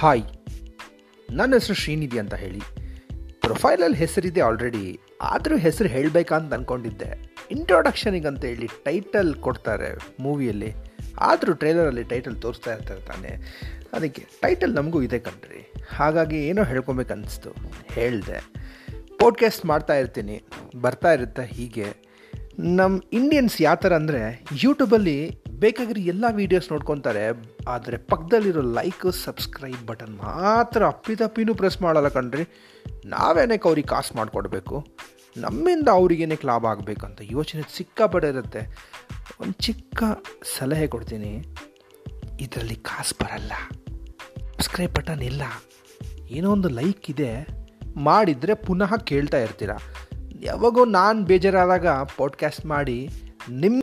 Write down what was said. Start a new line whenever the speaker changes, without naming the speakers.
Hi, ನನ್ನ ಹೆಸರು ಶ್ರೀನಿಧಿ ಅಂತ ಹೇಳಿ. ಪ್ರೊಫೈಲಲ್ಲಿ ಹೆಸರಿದೆ ಆಲ್ರೆಡಿ, ಆದರೂ ಹೆಸರು ಹೇಳಬೇಕಂತ ಅಂದ್ಕೊಂಡಿದ್ದೆ ಇಂಟ್ರೊಡಕ್ಷನಿಗೆ ಅಂತ ಹೇಳಿ ಟೈಟಲ್ ಕೊಡ್ತಾರೆ ಮೂವಿಯಲ್ಲಿ. ಆದರೂ ಟ್ರೈಲರಲ್ಲಿ ಟೈಟಲ್ ತೋರಿಸ್ತಾ ಇರ್ತಾರೆ ತಾನೆ. ಅದಕ್ಕೆ ಟೈಟಲ್ ನಮಗೂ ಇದೆ ಕಣ್ರಿ. ಹಾಗಾಗಿ ಏನೋ ಹೇಳ್ಕೊಬೇಕನ್ನಿಸ್ತು. ಹೇಳಿದೆ. ಪಾಡ್ಕಾಸ್ಟ್ ಮಾಡ್ತಾ ಇರ್ತೀನಿ. ಬರ್ತಾ ಇರುತ್ತೆ ಹೀಗೆ. ನಮ್ಮ ಇಂಡಿಯನ್ಸ್ ಯಾವ ಥರ ಅಂದರೆ ಯೂಟ್ಯೂಬಲ್ಲಿ ಬೇಕಾಗಿರೋ ಎಲ್ಲ ವೀಡಿಯೋಸ್ ನೋಡ್ಕೊತಾರೆ, ಆದರೆ ಪಕ್ಕದಲ್ಲಿರೋ ಲೈಕ್ ಸಬ್ಸ್ಕ್ರೈಬ್ ಬಟನ್ ಮಾತ್ರ ಅಪ್ಪಿತಪ್ಪಿನೂ ಪ್ರೆಸ್ ಮಾಡಲ್ಲ ಕಣ್ರಿ. ನಾವೇನಕ್ಕೆ ಅವ್ರಿಗೆ ಕಾಸು ಮಾಡಿಕೊಡ್ಬೇಕು? ನಮ್ಮಿಂದ ಅವ್ರಿಗೇನಕ್ಕೆ ಲಾಭ ಆಗಬೇಕು ಅಂತ ಯೋಚನೆ ಸಿಕ್ಕಾಪಟ್ಟೆ ಇರುತ್ತೆ ಒಂದು ಚಿಕ್ಕ ಸಲಹೆ ಕೊಡ್ತೀನಿ. ಇದರಲ್ಲಿ ಕಾಸು ಬರಲ್ಲ. ಸಬ್ಸ್ಕ್ರೈಬ್ ಬಟನ್ ಇಲ್ಲ. ಏನೋ ಒಂದು ಲೈಕ್ ಇದೆ. ಮಾಡಿದರೆ ಪುನಃ ಕೇಳ್ತಾ ಇರ್ತೀರ? ಯಾವಾಗೋ ನಾನು ಬೇಜಾರಾದಾಗ ಪಾಡ್ಕ್ಯಾಸ್ಟ್ ಮಾಡಿ ನಿಮ್ಮ